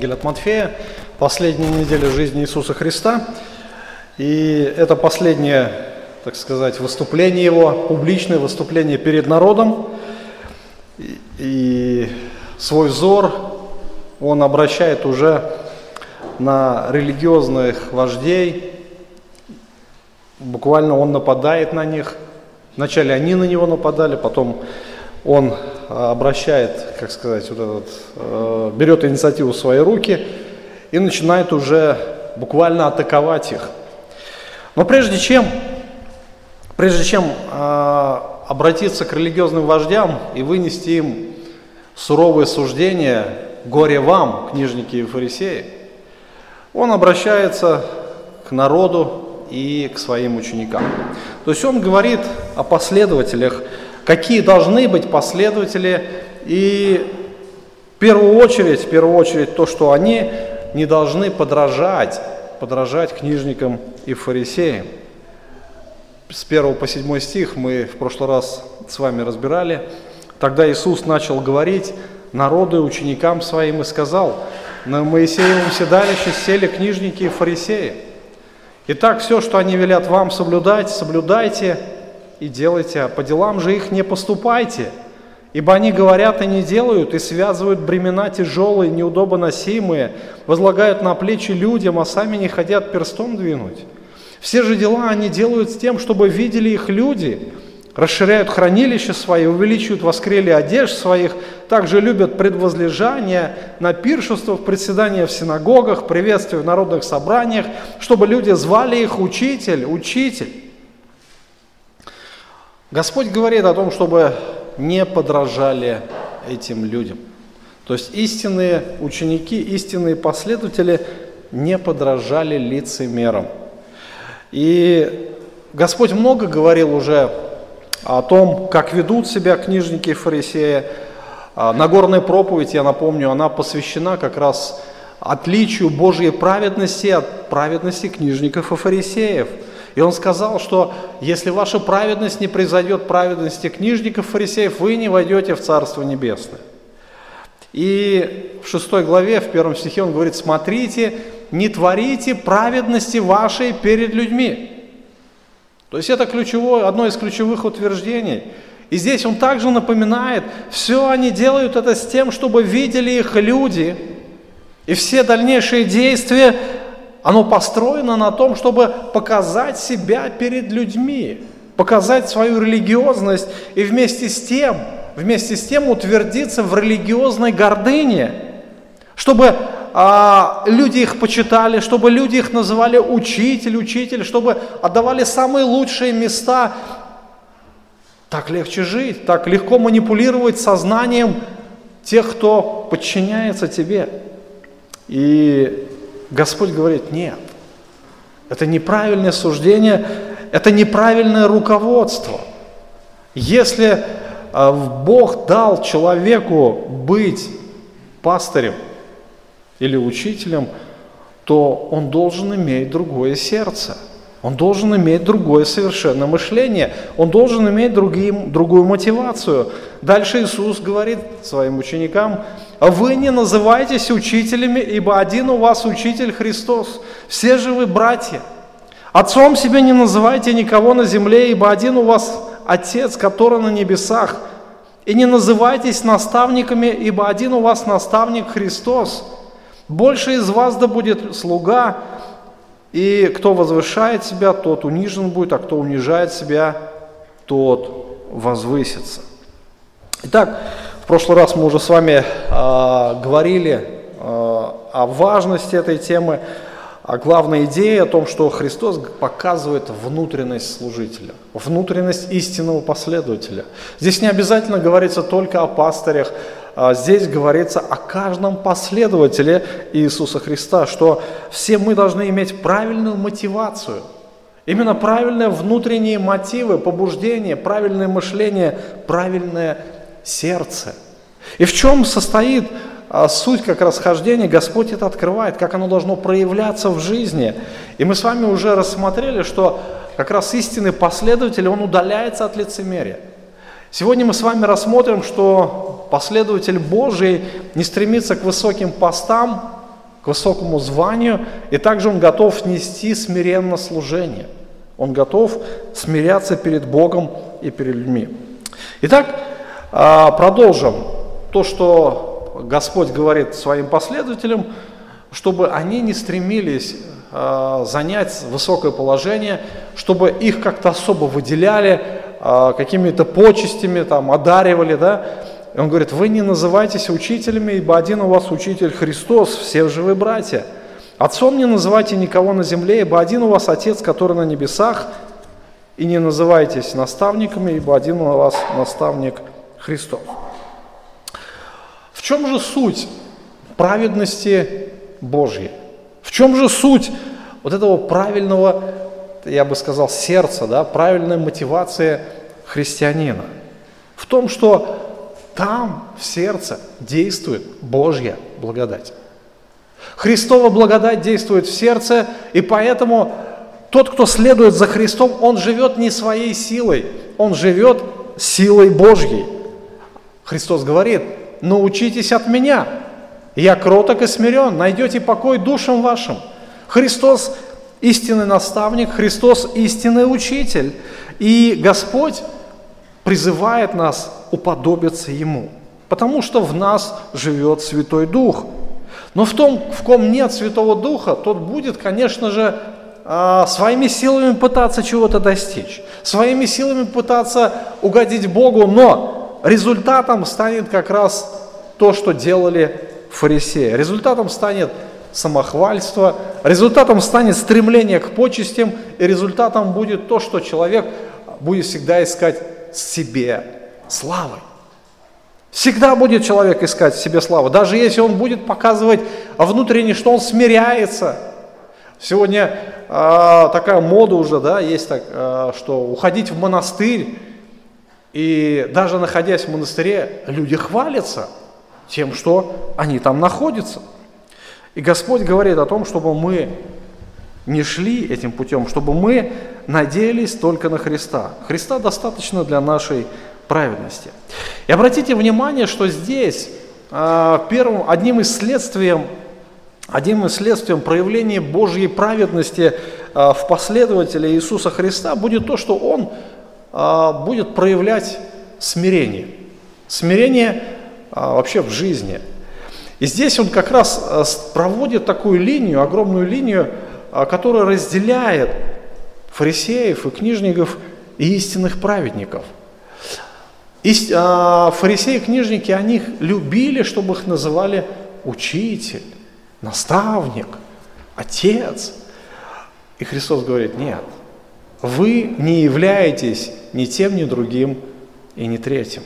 Евангелия от Матфея, последняя неделя жизни Иисуса Христа. И это последнее, так сказать, выступление Его, публичное выступление перед народом. И свой взор Он обращает уже на религиозных вождей, буквально Он нападает на них. Вначале они на Него нападали, потом Он обращает, как сказать, вот этот, э, берет инициативу в свои руки и начинает уже буквально атаковать их. Но прежде чем, прежде чем э, обратиться к религиозным вождям и вынести им суровые суждения, горе вам, книжники и фарисеи, он обращается к народу и к своим ученикам. То есть он говорит о последователях какие должны быть последователи, и в первую очередь, в первую очередь то, что они не должны подражать, подражать книжникам и фарисеям. С 1 по 7 стих мы в прошлый раз с вами разбирали. Тогда Иисус начал говорить народу и ученикам своим и сказал, на Моисеевом седалище сели книжники и фарисеи. Итак, все, что они велят вам соблюдать, соблюдайте, и делайте, а по делам же их не поступайте, ибо они говорят и не делают, и связывают бремена тяжелые, неудобно носимые, возлагают на плечи людям, а сами не хотят перстом двинуть. Все же дела они делают с тем, чтобы видели их люди, расширяют хранилища свои, увеличивают воскрели одежд своих, также любят предвозлежание на пиршествах, председания в синагогах, приветствия в народных собраниях, чтобы люди звали их учитель, учитель. Господь говорит о том, чтобы не подражали этим людям. То есть истинные ученики, истинные последователи не подражали лицемерам. И Господь много говорил уже о том, как ведут себя книжники и фарисеи. А, Нагорная проповедь, я напомню, она посвящена как раз отличию Божьей праведности от праведности книжников и фарисеев – и он сказал, что если ваша праведность не произойдет праведности книжников, фарисеев, вы не войдете в Царство Небесное. И в шестой главе, в первом стихе он говорит, смотрите, не творите праведности вашей перед людьми. То есть это ключевое, одно из ключевых утверждений. И здесь он также напоминает, все они делают это с тем, чтобы видели их люди, и все дальнейшие действия оно построено на том, чтобы показать себя перед людьми, показать свою религиозность и вместе с тем, вместе с тем утвердиться в религиозной гордыне, чтобы а, люди их почитали, чтобы люди их называли учитель, учитель, чтобы отдавали самые лучшие места. Так легче жить, так легко манипулировать сознанием тех, кто подчиняется тебе. И Господь говорит, нет, это неправильное суждение, это неправильное руководство. Если а, Бог дал человеку быть пастырем или учителем, то он должен иметь другое сердце. Он должен иметь другое совершенно мышление. Он должен иметь другим, другую мотивацию. Дальше Иисус говорит своим ученикам, вы не называйтесь учителями, ибо один у вас учитель Христос. Все же вы братья. Отцом себе не называйте никого на земле, ибо один у вас Отец, который на небесах. И не называйтесь наставниками, ибо один у вас наставник Христос. Больше из вас да будет слуга, и кто возвышает себя, тот унижен будет, а кто унижает себя, тот возвысится. Итак, прошлый раз мы уже с вами э, говорили э, о важности этой темы, о главной идее, о том, что Христос показывает внутренность служителя, внутренность истинного последователя. Здесь не обязательно говорится только о пастырях, здесь говорится о каждом последователе Иисуса Христа, что все мы должны иметь правильную мотивацию, именно правильные внутренние мотивы, побуждения, правильное мышление, правильное сердце. И в чем состоит а, суть как расхождения, Господь это открывает, как оно должно проявляться в жизни. И мы с вами уже рассмотрели, что как раз истинный последователь, он удаляется от лицемерия. Сегодня мы с вами рассмотрим, что последователь Божий не стремится к высоким постам, высокому званию, и также он готов нести смиренно служение. Он готов смиряться перед Богом и перед людьми. Итак, а, продолжим то, что Господь говорит своим последователям, чтобы они не стремились а, занять высокое положение, чтобы их как-то особо выделяли, какими-то почестями там одаривали, да, и он говорит, вы не называйтесь учителями, ибо один у вас учитель Христос, все же вы братья. Отцом не называйте никого на земле, ибо один у вас Отец, который на небесах, и не называйтесь наставниками, ибо один у вас наставник Христос. В чем же суть праведности Божьей? В чем же суть вот этого правильного, я бы сказал, сердца, да, правильная мотивация христианина? В том, что там в сердце действует Божья благодать. Христова благодать действует в сердце, и поэтому тот, кто следует за Христом, он живет не своей силой, он живет силой Божьей. Христос говорит, научитесь от меня, я кроток и смирен, найдете покой душам вашим. Христос истинный наставник, Христос истинный учитель. И Господь призывает нас уподобиться Ему, потому что в нас живет Святой Дух. Но в том, в ком нет Святого Духа, тот будет, конечно же, а, своими силами пытаться чего-то достичь, своими силами пытаться угодить Богу, но результатом станет как раз то, что делали фарисеи. Результатом станет самохвальство, результатом станет стремление к почестям, и результатом будет то, что человек будет всегда искать себе славы. Всегда будет человек искать себе славу, даже если он будет показывать внутренне, что он смиряется. Сегодня э, такая мода уже, да, есть так, э, что уходить в монастырь, и даже находясь в монастыре, люди хвалятся тем, что они там находятся. И Господь говорит о том, чтобы мы не шли этим путем, чтобы мы надеялись только на Христа. Христа достаточно для нашей праведности. И обратите внимание, что здесь а, первым, одним из следствием Одним из следствием проявления Божьей праведности а, в последователе Иисуса Христа будет то, что Он а, будет проявлять смирение. Смирение вообще в жизни. И здесь Он как раз проводит такую линию, огромную линию, которая разделяет фарисеев и книжников и истинных праведников – и а, фарисеи и книжники, они любили, чтобы их называли учитель, наставник, отец. И Христос говорит, нет, вы не являетесь ни тем, ни другим и ни третьим.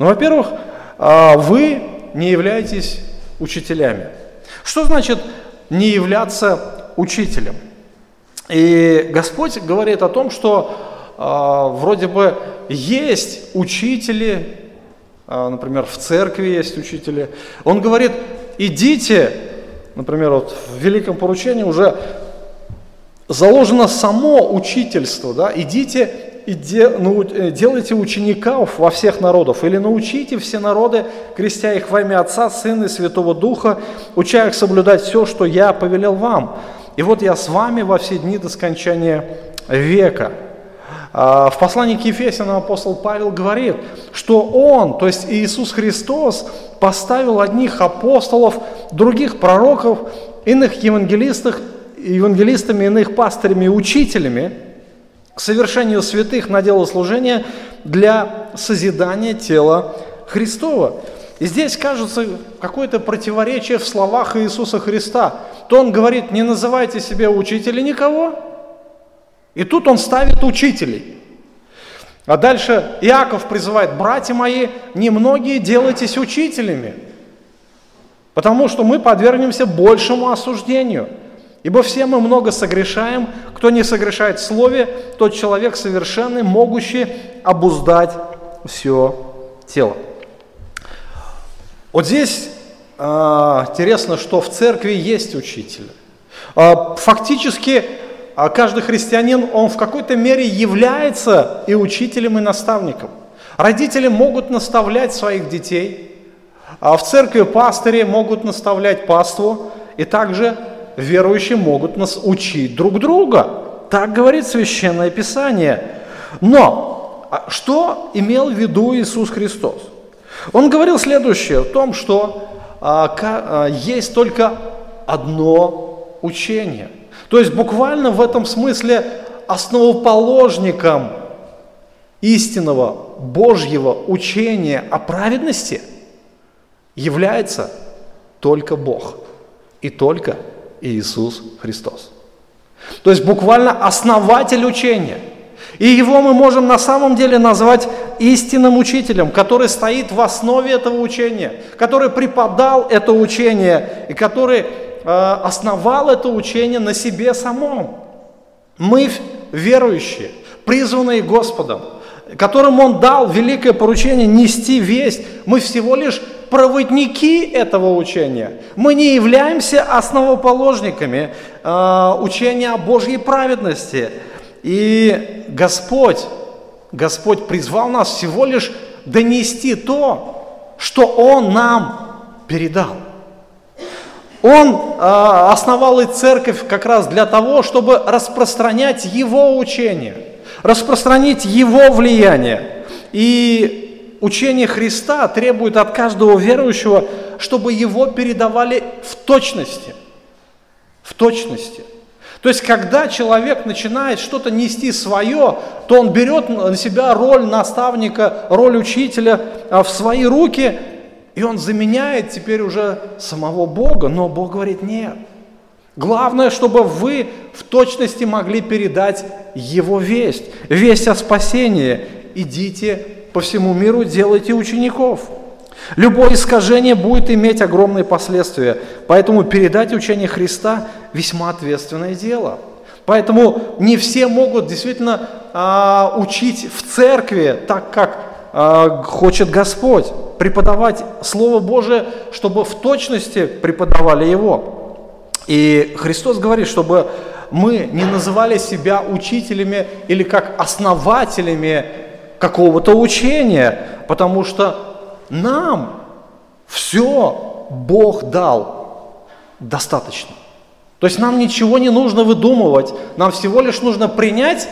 Ну, во-первых, вы не являетесь учителями. Что значит не являться учителем? И Господь говорит о том, что а, вроде бы есть учители, а, например, в церкви есть учители. Он говорит, идите, например, вот в великом поручении уже заложено само учительство, да, идите и де, ну, делайте учеников во всех народов, или научите все народы, крестя их во имя Отца, Сына и Святого Духа, уча их соблюдать все, что я повелел вам. И вот я с вами во все дни до скончания века. А, в послании к Ефесянам апостол Павел говорит, что Он, то есть Иисус Христос, поставил одних апостолов, других пророков, иных евангелистов, евангелистами, иных пастырями и учителями к совершению святых на дело служения для созидания тела Христова. И здесь кажется какое-то противоречие в словах Иисуса Христа. То Он говорит, не называйте себя учителем никого, и тут он ставит учителей. А дальше Иаков призывает, братья мои, немногие делайтесь учителями, потому что мы подвергнемся большему осуждению. Ибо все мы много согрешаем, кто не согрешает в слове, тот человек совершенный, могущий обуздать все тело. Вот здесь э, интересно, что в церкви есть учитель. Э, фактически а каждый христианин, он в какой-то мере является и учителем, и наставником. Родители могут наставлять своих детей, а в церкви пастыри могут наставлять паству, и также верующие могут нас учить друг друга. Так говорит Священное Писание. Но а что имел в виду Иисус Христос? Он говорил следующее, в том, что а, а, есть только одно учение. То есть буквально в этом смысле основоположником истинного Божьего учения о праведности является только Бог и только Иисус Христос. То есть буквально основатель учения. И его мы можем на самом деле назвать истинным учителем, который стоит в основе этого учения, который преподал это учение и который э, основал это учение на себе самом. Мы верующие, призванные Господом, которым Он дал великое поручение нести весть, мы всего лишь проводники этого учения. Мы не являемся основоположниками э, учения о Божьей праведности. И Господь, Господь призвал нас всего лишь донести то, что Он нам передал. Он э, основал и церковь как раз для того, чтобы распространять Его учение, распространить Его влияние. И учение Христа требует от каждого верующего, чтобы его передавали в точности. В точности. То есть, когда человек начинает что-то нести свое, то он берет на себя роль наставника, роль учителя а, в свои руки – и он заменяет теперь уже самого Бога, но Бог говорит, нет. Главное, чтобы вы в точности могли передать Его весть, весть о спасении. Идите по всему миру, делайте учеников. Любое искажение будет иметь огромные последствия, поэтому передать учение Христа весьма ответственное дело. Поэтому не все могут действительно а, учить в церкви так, как а, хочет Господь преподавать Слово Божие, чтобы в точности преподавали его. И Христос говорит, чтобы мы не называли себя учителями или как основателями какого-то учения, потому что нам все Бог дал достаточно. То есть нам ничего не нужно выдумывать, нам всего лишь нужно принять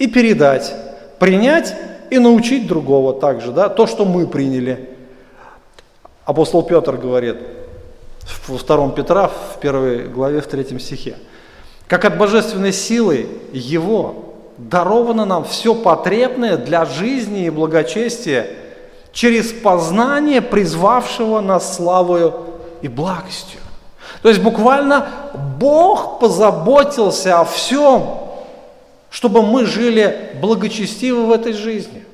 и передать. Принять и научить другого также, да, то, что мы приняли. Апостол Петр говорит во втором Петра, в первой главе, в третьем стихе. Как от божественной силы Его даровано нам все потребное для жизни и благочестия через познание призвавшего нас славою и благостью. То есть буквально Бог позаботился о всем, чтобы мы жили благочестиво в этой жизни.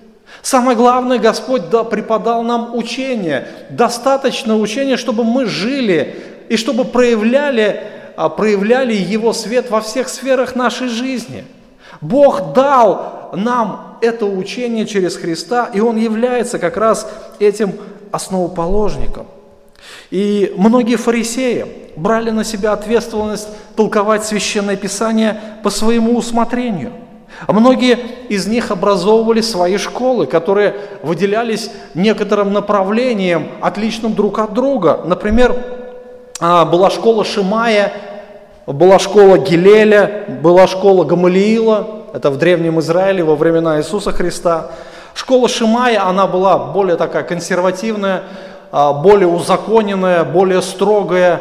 Самое главное, Господь да, преподал нам учение, достаточно учения, чтобы мы жили и чтобы проявляли, а, проявляли Его свет во всех сферах нашей жизни. Бог дал нам это учение через Христа, и Он является как раз этим основоположником. И многие фарисеи брали на себя ответственность толковать Священное Писание по своему усмотрению – а многие из них образовывали свои школы, которые выделялись некоторым направлением, отличным друг от друга. Например, а, была школа Шимая, была школа Гилеля, была школа Гамалиила, это в Древнем Израиле во времена Иисуса Христа. Школа Шимая, она была более такая консервативная, а, более узаконенная, более строгая,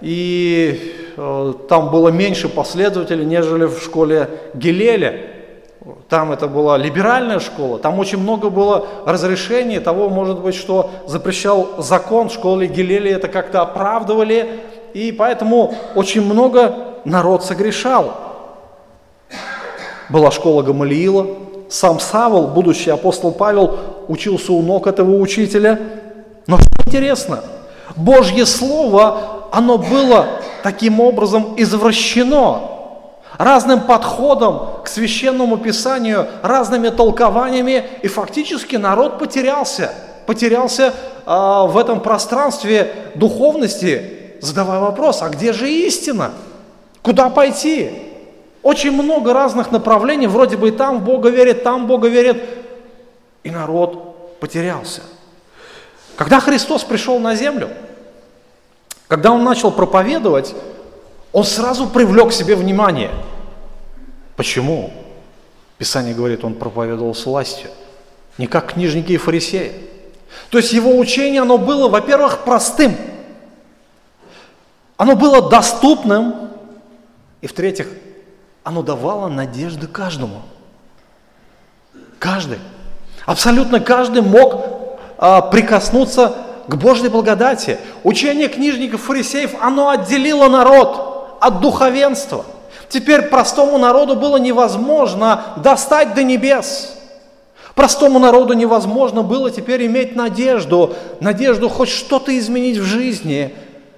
и там было меньше последователей, нежели в школе Гилеля. Там это была либеральная школа, там очень много было разрешений того, может быть, что запрещал закон, в школе Гилели это как-то оправдывали, и поэтому очень много народ согрешал. Была школа Гамалиила, сам Савол, будущий апостол Павел, учился у ног этого учителя. Но что интересно, Божье Слово, оно было таким образом извращено разным подходом к священному писанию, разными толкованиями, и фактически народ потерялся, потерялся э, в этом пространстве духовности, задавая вопрос, а где же истина? Куда пойти? Очень много разных направлений, вроде бы и там Бога верит, там Бога верит, и народ потерялся. Когда Христос пришел на землю, Когда он начал проповедовать, он сразу привлек к себе внимание. Почему? Писание говорит, он проповедовал с властью, не как книжники и фарисеи. То есть его учение, оно было, во-первых, простым, оно было доступным, и в-третьих, оно давало надежды каждому. Каждый. Абсолютно каждый мог а, прикоснуться к Божьей благодати. Учение книжников, фарисеев, оно отделило народ от духовенства. Теперь простому народу было невозможно достать до небес. Простому народу невозможно было теперь иметь надежду, надежду хоть что-то изменить в жизни.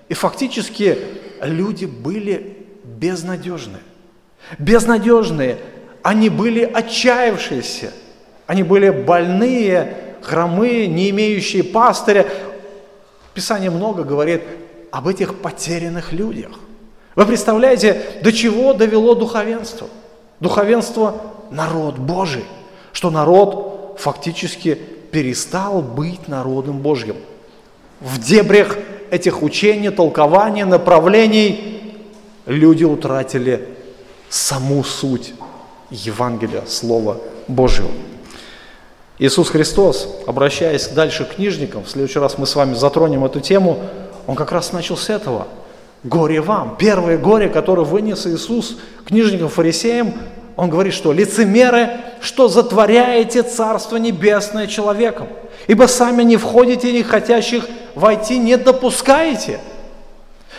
И фактически люди были безнадежны. Безнадежные. Они были отчаявшиеся. Они были больные, хромые, не имеющие пастыря. Писание много говорит об этих потерянных людях. Вы представляете, до чего довело духовенство? Духовенство – народ Божий, что народ фактически перестал быть народом Божьим. В дебрях этих учений, толкований, направлений люди утратили саму суть Евангелия, Слова Божьего. Иисус Христос, обращаясь дальше к книжникам, в следующий раз мы с вами затронем эту тему, он как раз начал с этого. Горе вам. Первое горе, которое вынес Иисус книжникам, фарисеям, он говорит, что лицемеры, что затворяете Царство Небесное человеком, ибо сами не входите, не хотящих войти не допускаете.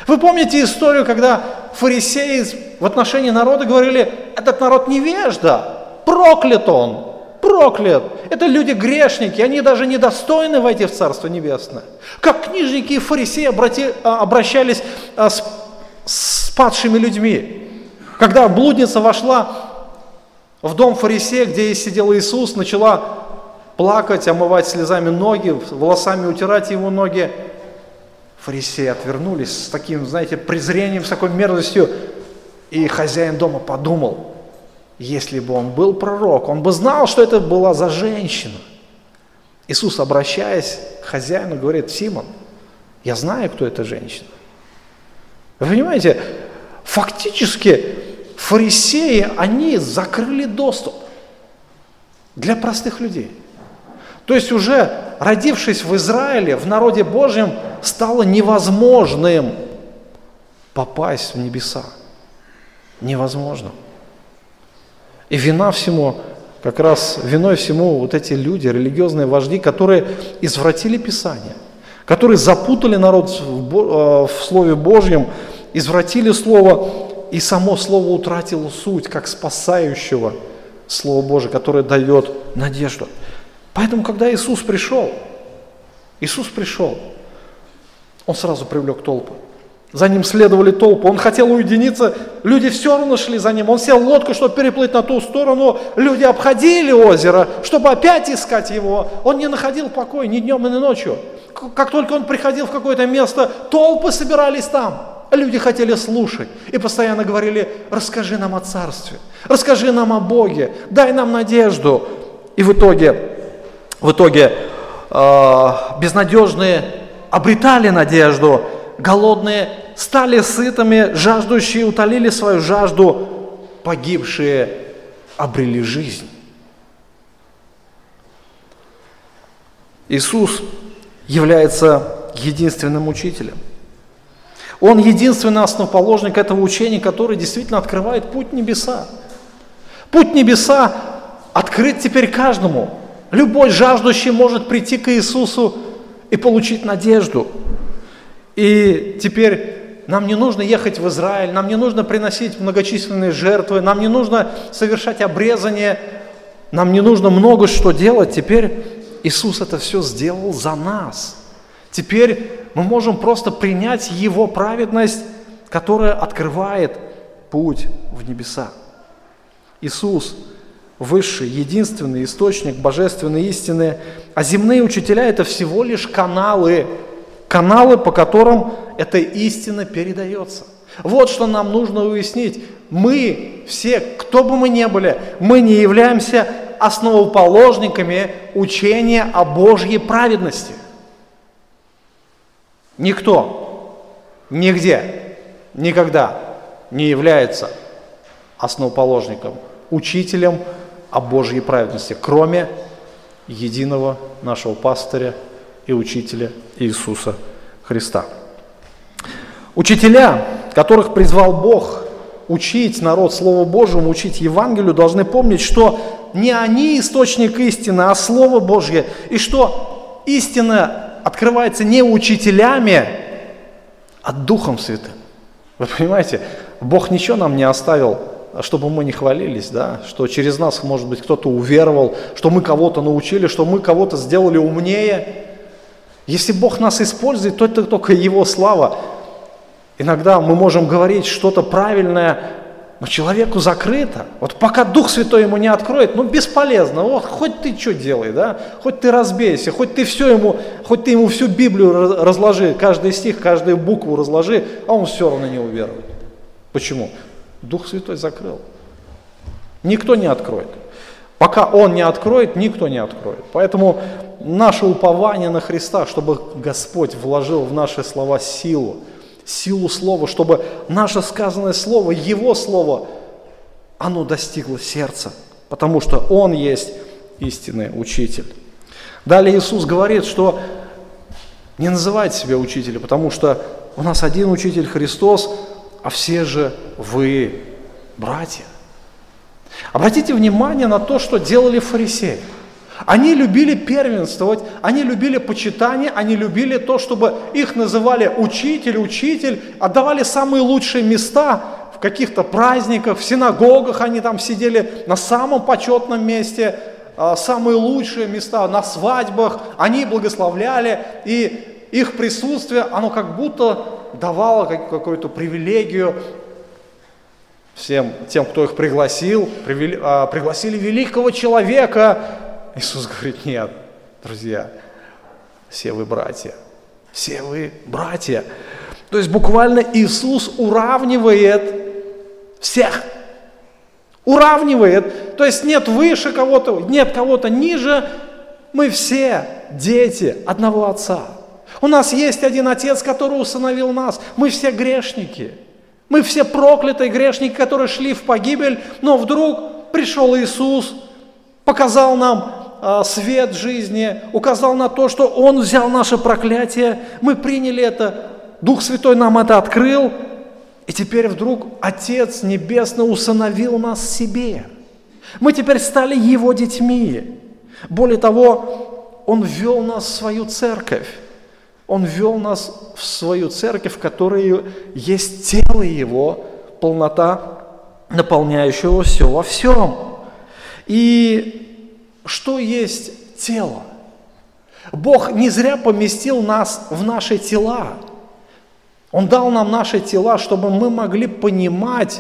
Вы помните историю, когда фарисеи в отношении народа говорили, этот народ невежда, проклят он, проклят. Это люди грешники, они даже недостойны войти в Царство Небесное. Как книжники и фарисеи обрати, а, обращались а, с, с падшими людьми. Когда блудница вошла в дом фарисея, где сидел Иисус, начала плакать, омывать слезами ноги, волосами утирать его ноги, фарисеи отвернулись с таким, знаете, презрением, с такой мерзостью, и хозяин дома подумал – если бы он был пророк, он бы знал, что это была за женщина. Иисус, обращаясь к хозяину, говорит, Симон, я знаю, кто эта женщина. Вы понимаете, фактически фарисеи, они закрыли доступ для простых людей. То есть уже родившись в Израиле, в народе Божьем, стало невозможным попасть в небеса. Невозможно. И вина всему, как раз виной всему вот эти люди, религиозные вожди, которые извратили Писание, которые запутали народ в, э, Слове Божьем, извратили Слово, и само Слово утратило суть, как спасающего Слова Божие, которое дает надежду. Поэтому, когда Иисус пришел, Иисус пришел, Он сразу привлек толпу. За ним следовали толпы. Он хотел уединиться, люди все равно шли за ним. Он сел в лодку, чтобы переплыть на ту сторону. Люди обходили озеро, чтобы опять искать его. Он не находил покоя ни днем, ни ночью. Как только он приходил в какое-то место, толпы собирались там. Люди хотели слушать и постоянно говорили, расскажи нам о Царстве, расскажи нам о Боге, дай нам надежду. И в итоге, в итоге э, безнадежные обретали надежду, голодные стали сытыми, жаждущие утолили свою жажду, погибшие обрели жизнь. Иисус является единственным учителем. Он единственный основоположник этого учения, который действительно открывает путь небеса. Путь небеса открыт теперь каждому. Любой жаждущий может прийти к Иисусу и получить надежду. И теперь нам не нужно ехать в Израиль, нам не нужно приносить многочисленные жертвы, нам не нужно совершать обрезание, нам не нужно много что делать. Теперь Иисус это все сделал за нас. Теперь мы можем просто принять Его праведность, которая открывает путь в небеса. Иисус – высший, единственный источник божественной истины, а земные учителя – это всего лишь каналы, каналы, по которым эта истина передается. Вот что нам нужно уяснить. Мы все, кто бы мы ни были, мы не являемся основоположниками учения о Божьей праведности. Никто. нигде, никогда не является основоположником, учителем о Божьей праведности, кроме единого нашего пастыря и учителя Иисуса Христа. Учителя, которых призвал Бог учить народ Слову Божьему, учить Евангелию, должны помнить, что не они источник истины, а Слово Божье, и что истина открывается не учителями, а Духом Святым. Вы понимаете, Бог ничего нам не оставил, чтобы мы не хвалились, да, что через нас, может быть, кто-то уверовал, что мы кого-то научили, что мы кого-то сделали умнее. Если Бог нас использует, то это только Его слава. Иногда мы можем говорить что-то правильное, но человеку закрыто. Вот пока Дух Святой ему не откроет, ну бесполезно. Вот хоть ты что делай, да? Хоть ты разбейся, хоть ты все ему, хоть ты ему всю Библию разложи, каждый стих, каждую букву разложи, а он все равно не уверует. Почему? Дух Святой закрыл. Никто не откроет. Пока Он не откроет, никто не откроет. Поэтому наше упование на Христа, чтобы Господь вложил в наши слова силу, силу слова, чтобы наше сказанное слово, его слово, оно достигло сердца, потому что он есть истинный учитель. Далее Иисус говорит, что не называйте себя учителем, потому что у нас один учитель Христос, а все же вы братья. Обратите внимание на то, что делали фарисеи. Они любили первенствовать, они любили почитание, они любили то, чтобы их называли учитель, учитель, отдавали самые лучшие места в каких-то праздниках, в синагогах они там сидели на самом почетном месте, а, самые лучшие места на свадьбах, они благословляли, и их присутствие, оно как будто давало какую-то привилегию всем тем, кто их пригласил, а, пригласили великого человека, Иисус говорит, нет, друзья, все вы братья, все вы братья. То есть буквально Иисус уравнивает всех. Уравнивает. То есть нет выше кого-то, нет кого-то ниже. Мы все дети одного Отца. У нас есть один Отец, который усыновил нас. Мы все грешники. Мы все проклятые грешники, которые шли в погибель, но вдруг пришел Иисус, показал нам а, свет жизни, указал на то, что Он взял наше проклятие, мы приняли это, Дух Святой нам это открыл, и теперь вдруг Отец Небесный усыновил нас себе. Мы теперь стали Его детьми. Более того, Он ввел нас в свою церковь. Он ввел нас в свою церковь, в которой есть тело Его, полнота, наполняющего все во всем. И что есть тело. Бог не зря поместил нас в наши тела. Он дал нам наши тела, чтобы мы могли понимать,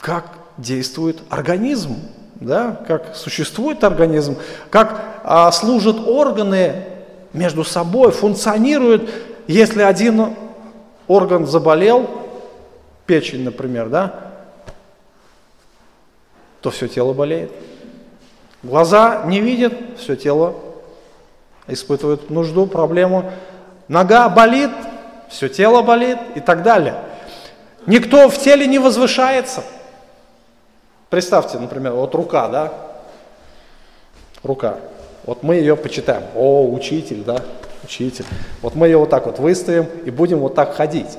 как действует организм, да, как существует организм, как а, служат органы между собой, функционируют. Если один орган заболел, печень, например, да, то все тело болеет. Глаза не видят, все тело испытывает нужду, проблему. Нога болит, все тело болит и так далее. Никто в теле не возвышается. Представьте, например, вот рука, да? Рука. Вот мы ее почитаем. О, учитель, да? Учитель. Вот мы ее вот так вот выставим и будем вот так ходить.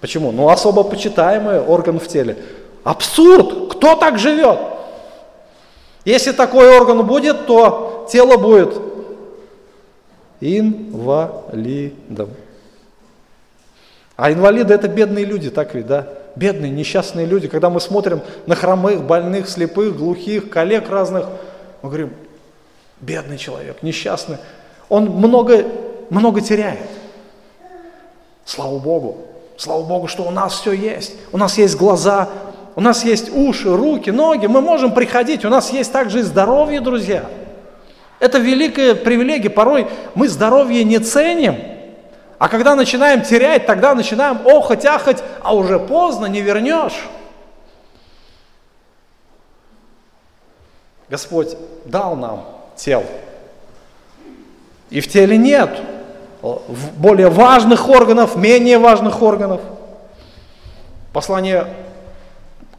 Почему? Ну, особо почитаемый орган в теле. Абсурд! Кто так живет? Если такой орган будет, то тело будет инвалидом. А инвалиды это бедные люди, так ведь, да? Бедные, несчастные люди. Когда мы смотрим на хромых, больных, слепых, глухих, коллег разных, мы говорим, бедный человек, несчастный. Он много, много теряет. Слава Богу. Слава Богу, что у нас все есть. У нас есть глаза, у нас есть уши, руки, ноги, мы можем приходить, у нас есть также и здоровье, друзья. Это великая привилегия. Порой мы здоровье не ценим, а когда начинаем терять, тогда начинаем охоть, ахать, а уже поздно, не вернешь. Господь дал нам тело. И в теле нет более важных органов, менее важных органов. Послание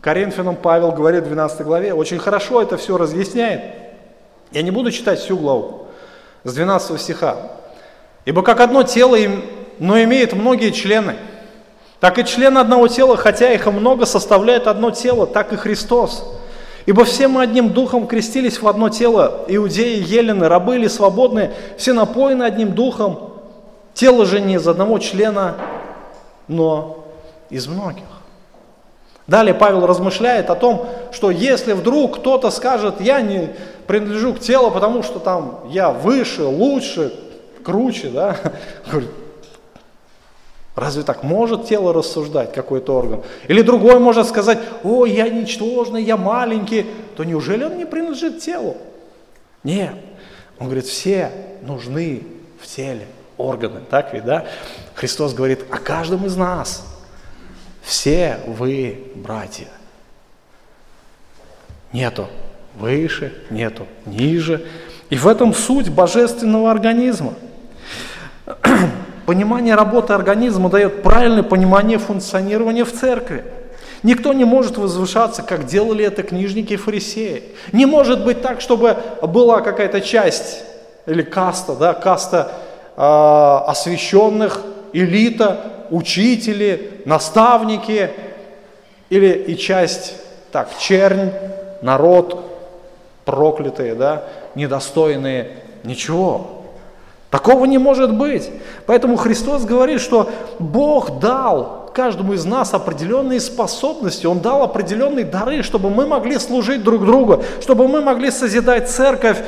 Коринфянам Павел говорит в 12 главе, очень хорошо это все разъясняет. Я не буду читать всю главу с 12 стиха. Ибо как одно тело, но имеет многие члены, так и члены одного тела, хотя их и много, составляют одно тело, так и Христос. Ибо все мы одним духом крестились в одно тело, иудеи, елены, рабы или свободные, все напоены одним духом, тело же не из одного члена, но из многих. Далее Павел размышляет о том, что если вдруг кто-то скажет, я не принадлежу к телу, потому что там я выше, лучше, круче, да, Разве так может тело рассуждать, какой-то орган? Или другой может сказать, о, я ничтожный, я маленький, то неужели он не принадлежит телу? Нет. Он говорит, все нужны в теле органы, так ведь, да? Христос говорит о каждом из нас. Все вы братья. Нету выше, нету ниже. И в этом суть божественного организма. Понимание работы организма дает правильное понимание функционирования в церкви. Никто не может возвышаться, как делали это книжники и фарисеи. Не может быть так, чтобы была какая-то часть или каста, да, каста э, освященных, элита, учители, наставники, или и часть, так, чернь, народ, проклятые, да, недостойные, ничего. Такого не может быть. Поэтому Христос говорит, что Бог дал каждому из нас определенные способности, Он дал определенные дары, чтобы мы могли служить друг другу, чтобы мы могли созидать церковь.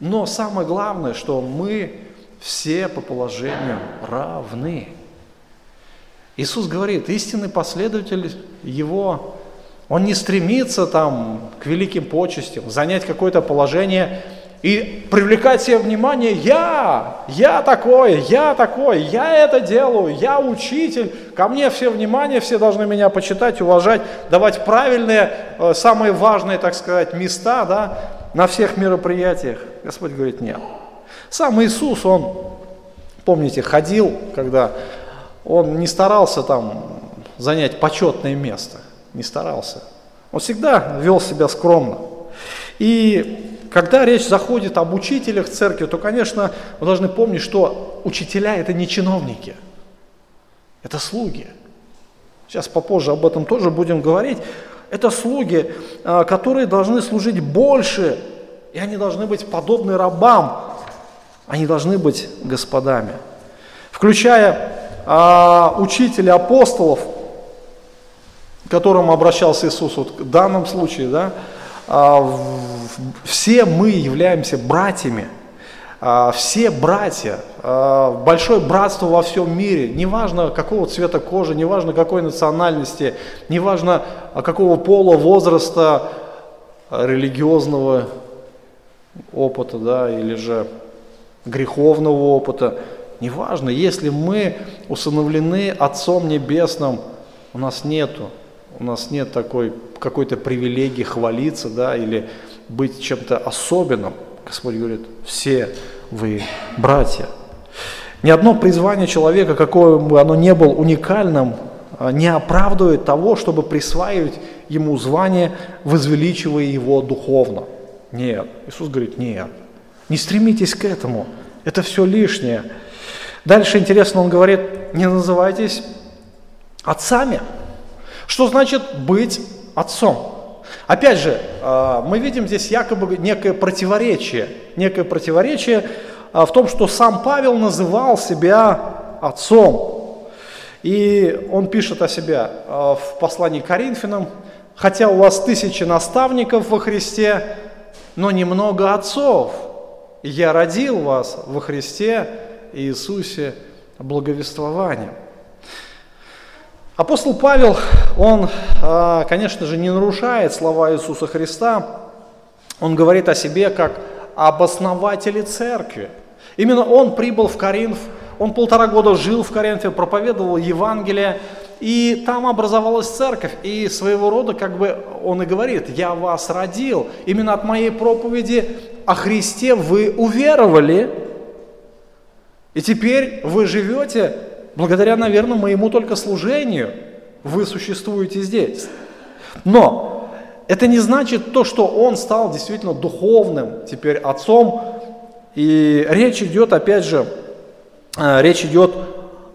Но самое главное, что мы все по положению равны. Иисус говорит, истинный последователь Его, он не стремится там к великим почестям, занять какое-то положение – и привлекать себе внимание, я, я такой, я такой, я это делаю, я учитель, ко мне все внимание, все должны меня почитать, уважать, давать правильные, э, самые важные, так сказать, места да, на всех мероприятиях. Господь говорит, нет. Сам Иисус, Он, помните, ходил, когда Он не старался там занять почетное место, не старался. Он всегда вел себя скромно. И когда речь заходит об учителях церкви, то, конечно, вы должны помнить, что учителя – это не чиновники, это слуги. Сейчас попозже об этом тоже будем говорить. Это слуги, а, которые должны служить больше, и они должны быть подобны рабам, они должны быть господами. Включая а, учителя апостолов, к которым обращался Иисус вот в данном случае, да, а, все мы являемся братьями, а, все братья, а, большое братство во всем мире, неважно какого цвета кожи, неважно какой национальности, неважно какого пола, возраста, религиозного опыта, да, или же греховного опыта, неважно, если мы усыновлены Отцом Небесным, у нас нету у нас нет такой какой-то привилегии хвалиться, да, или быть чем-то особенным. Господь говорит, все вы братья. Ни одно призвание человека, какое бы оно ни было уникальным, а, не оправдывает того, чтобы присваивать ему звание, возвеличивая его духовно. Нет. Иисус говорит, нет. Не стремитесь к этому. Это все лишнее. Дальше интересно, он говорит, не называйтесь отцами. Что значит быть отцом? Опять же, а, мы видим здесь якобы некое противоречие, некое противоречие а, в том, что сам Павел называл себя отцом. И он пишет о себе а, в послании к Коринфянам, хотя у вас тысячи наставников во Христе, но немного отцов. Я родил вас во Христе Иисусе благовествованием. Апостол Павел, он, а, конечно же, не нарушает слова Иисуса Христа, он говорит о себе как об основателе церкви. Именно он прибыл в Коринф, он полтора года жил в Коринфе, проповедовал Евангелие, и там образовалась церковь, и своего рода, как бы он и говорит, я вас родил, именно от моей проповеди о Христе вы уверовали, И теперь вы живете благодаря, наверное, моему только служению. Вы существуете здесь. Но это не значит то, что он стал действительно духовным теперь отцом. И речь идет, опять же, э, речь идет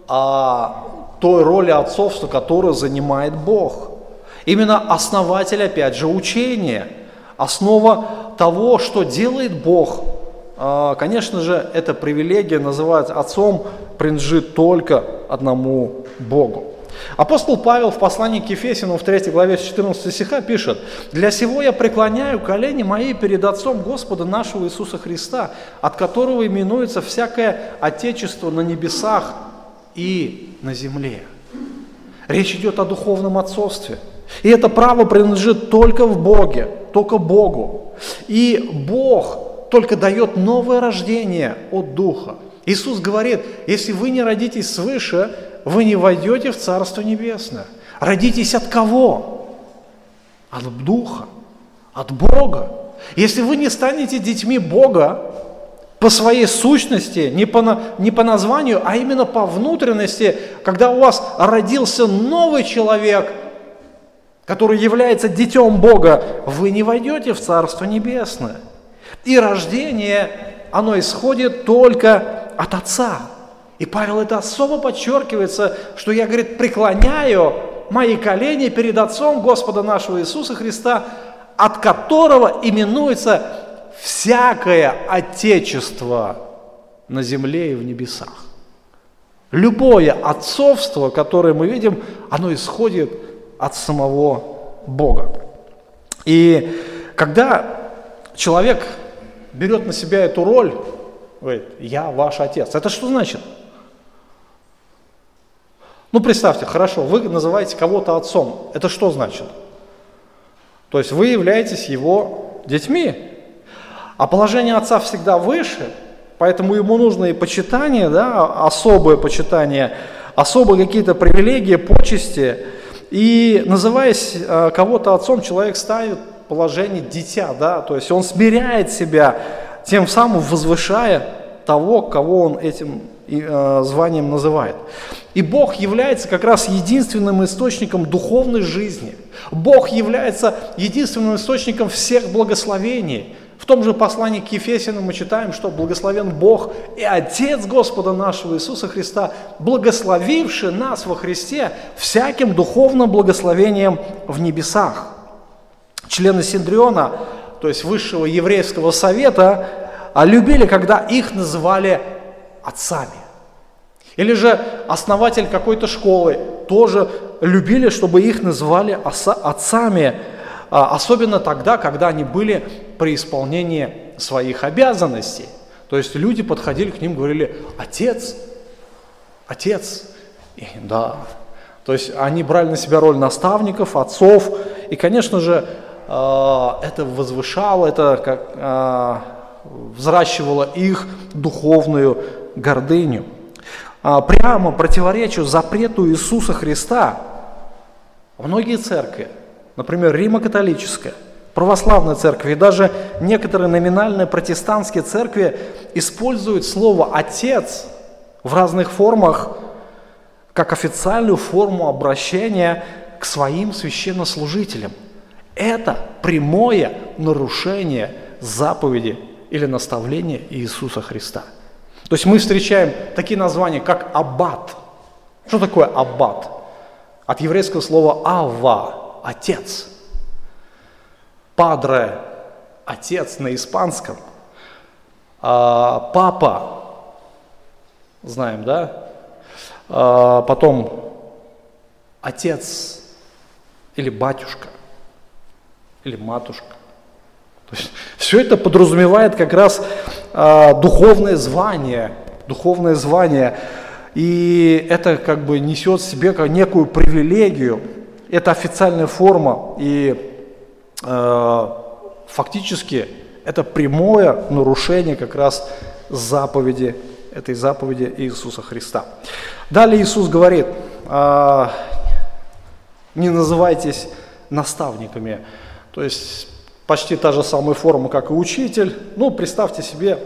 о той роли отцовства, которую занимает Бог. Именно основатель, опять же, учения, основа того, что делает Бог. А, конечно же, эта привилегия называть отцом принадлежит только одному Богу. Апостол Павел в послании к Ефесину в 3 главе 14 стиха пишет, «Для сего я преклоняю колени мои перед Отцом Господа нашего Иисуса Христа, от которого именуется всякое Отечество на небесах и на земле». Речь идет о духовном отцовстве. И это право принадлежит только в Боге, только Богу. И Бог только дает новое рождение от Духа. Иисус говорит, если вы не родитесь свыше, вы не войдете в Царство Небесное. Родитесь от кого? От Духа, от Бога. Если вы не станете детьми Бога по своей сущности, не по, не по названию, а именно по внутренности, когда у вас родился новый человек, который является детем Бога, вы не войдете в Царство Небесное. И рождение, оно исходит только от Отца. И Павел это особо подчеркивается, что я, говорит, преклоняю мои колени перед Отцом Господа нашего Иисуса Христа, от которого именуется всякое Отечество на земле и в небесах. Любое отцовство, которое мы видим, оно исходит от самого Бога. И когда человек берет на себя эту роль, говорит, я ваш отец, это что значит? Ну, представьте, хорошо, вы называете кого-то отцом. Это что значит? То есть вы являетесь его детьми. А положение отца всегда выше, поэтому ему нужно и почитание, да, особое почитание, особые какие-то привилегии, почести. И называясь э, кого-то отцом, человек ставит положение дитя, да, то есть он смиряет себя, тем самым возвышая того, кого он этим э, званием называет. И Бог является как раз единственным источником духовной жизни. Бог является единственным источником всех благословений. В том же послании к Ефесянам мы читаем, что благословен Бог и Отец Господа нашего Иисуса Христа, благословивший нас во Христе всяким духовным благословением в небесах. Члены Синдриона, то есть высшего еврейского совета, а любили, когда их называли отцами. Или же основатель какой-то школы тоже любили, чтобы их называли отцами, а, особенно тогда, когда они были при исполнении своих обязанностей. То есть люди подходили к ним, говорили, отец, отец, и, да. То есть они брали на себя роль наставников, отцов, и, конечно же, а, это возвышало, это как, а, взращивало их духовную гордыню. А, прямо противоречу запрету Иисуса Христа многие церкви, например, Римо-католическая, православная церковь и даже некоторые номинальные протестантские церкви используют слово «отец» в разных формах как официальную форму обращения к своим священнослужителям. Это прямое нарушение заповеди или наставления Иисуса Христа – то есть мы встречаем такие названия, как аббат. Что такое аббат? От еврейского слова ава – отец. Падре – отец на испанском. А, папа – знаем, да? А, потом отец или батюшка, или матушка. То есть все это подразумевает как раз э, духовное звание, духовное звание. И это как бы несет в себе некую привилегию. Это официальная форма. И фактически это прямое нарушение как раз заповеди, этой заповеди Иисуса Христа. Далее Иисус говорит, э, не называйтесь наставниками. То есть почти та же самая форма, как и учитель. Ну, представьте себе,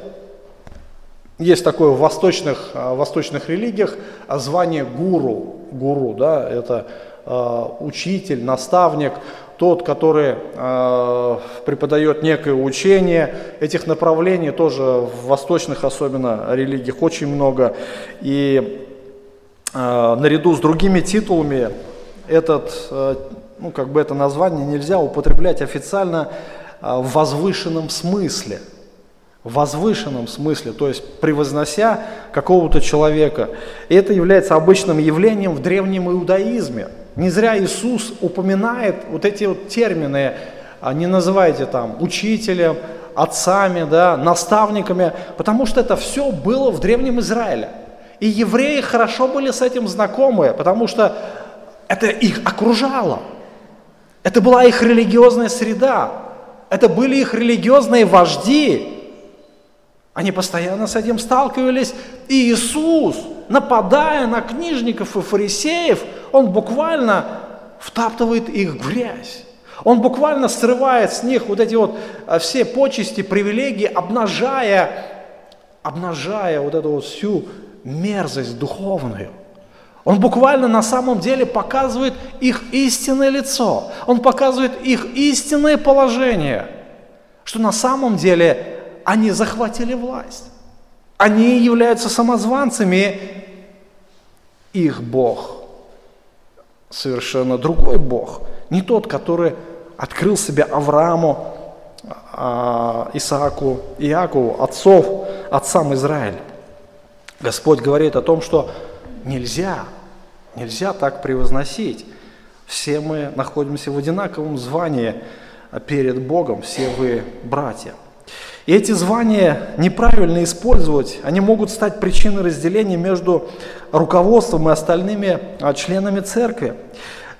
есть такое в восточных, в восточных религиях звание гуру. Гуру, да, это э, учитель, наставник, тот, который э, преподает некое учение. Этих направлений тоже в восточных особенно религиях очень много. И э, наряду с другими титулами этот, э, ну, как бы это название нельзя употреблять официально э, в возвышенном смысле. В возвышенном смысле, то есть превознося какого-то человека. И это является обычным явлением в древнем иудаизме – не зря Иисус упоминает вот эти вот термины, а, не называйте там учителем, отцами, да, наставниками, потому что это все было в Древнем Израиле. И евреи хорошо были с этим знакомы, потому что это их окружало. Это была их религиозная среда. Это были их религиозные вожди. Они постоянно с этим сталкивались. И Иисус, нападая на книжников и фарисеев, он буквально втаптывает их в грязь. Он буквально срывает с них вот эти вот а, все почести, привилегии, обнажая, обнажая вот эту вот всю мерзость духовную. Он буквально на самом деле показывает их истинное лицо. Он показывает их истинное положение. Что на самом деле они захватили власть. Они являются самозванцами. Их Бог совершенно другой Бог. Не тот, который открыл себя Аврааму, а, Исааку, Иакову, отцов, отцам Израиля. Господь говорит о том, что нельзя, нельзя так превозносить. Все мы находимся в одинаковом звании перед Богом, все вы братья. И эти звания неправильно использовать, они могут стать причиной разделения между руководством и остальными а, членами церкви.